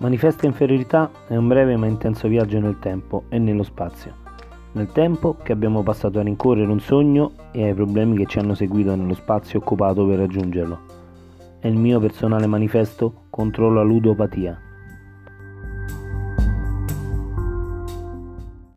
Manifesta inferiorità è un breve ma intenso viaggio nel tempo e nello spazio. Nel tempo che abbiamo passato a rincorrere un sogno e ai problemi che ci hanno seguito nello spazio occupato per raggiungerlo. È il mio personale manifesto contro la ludopatia.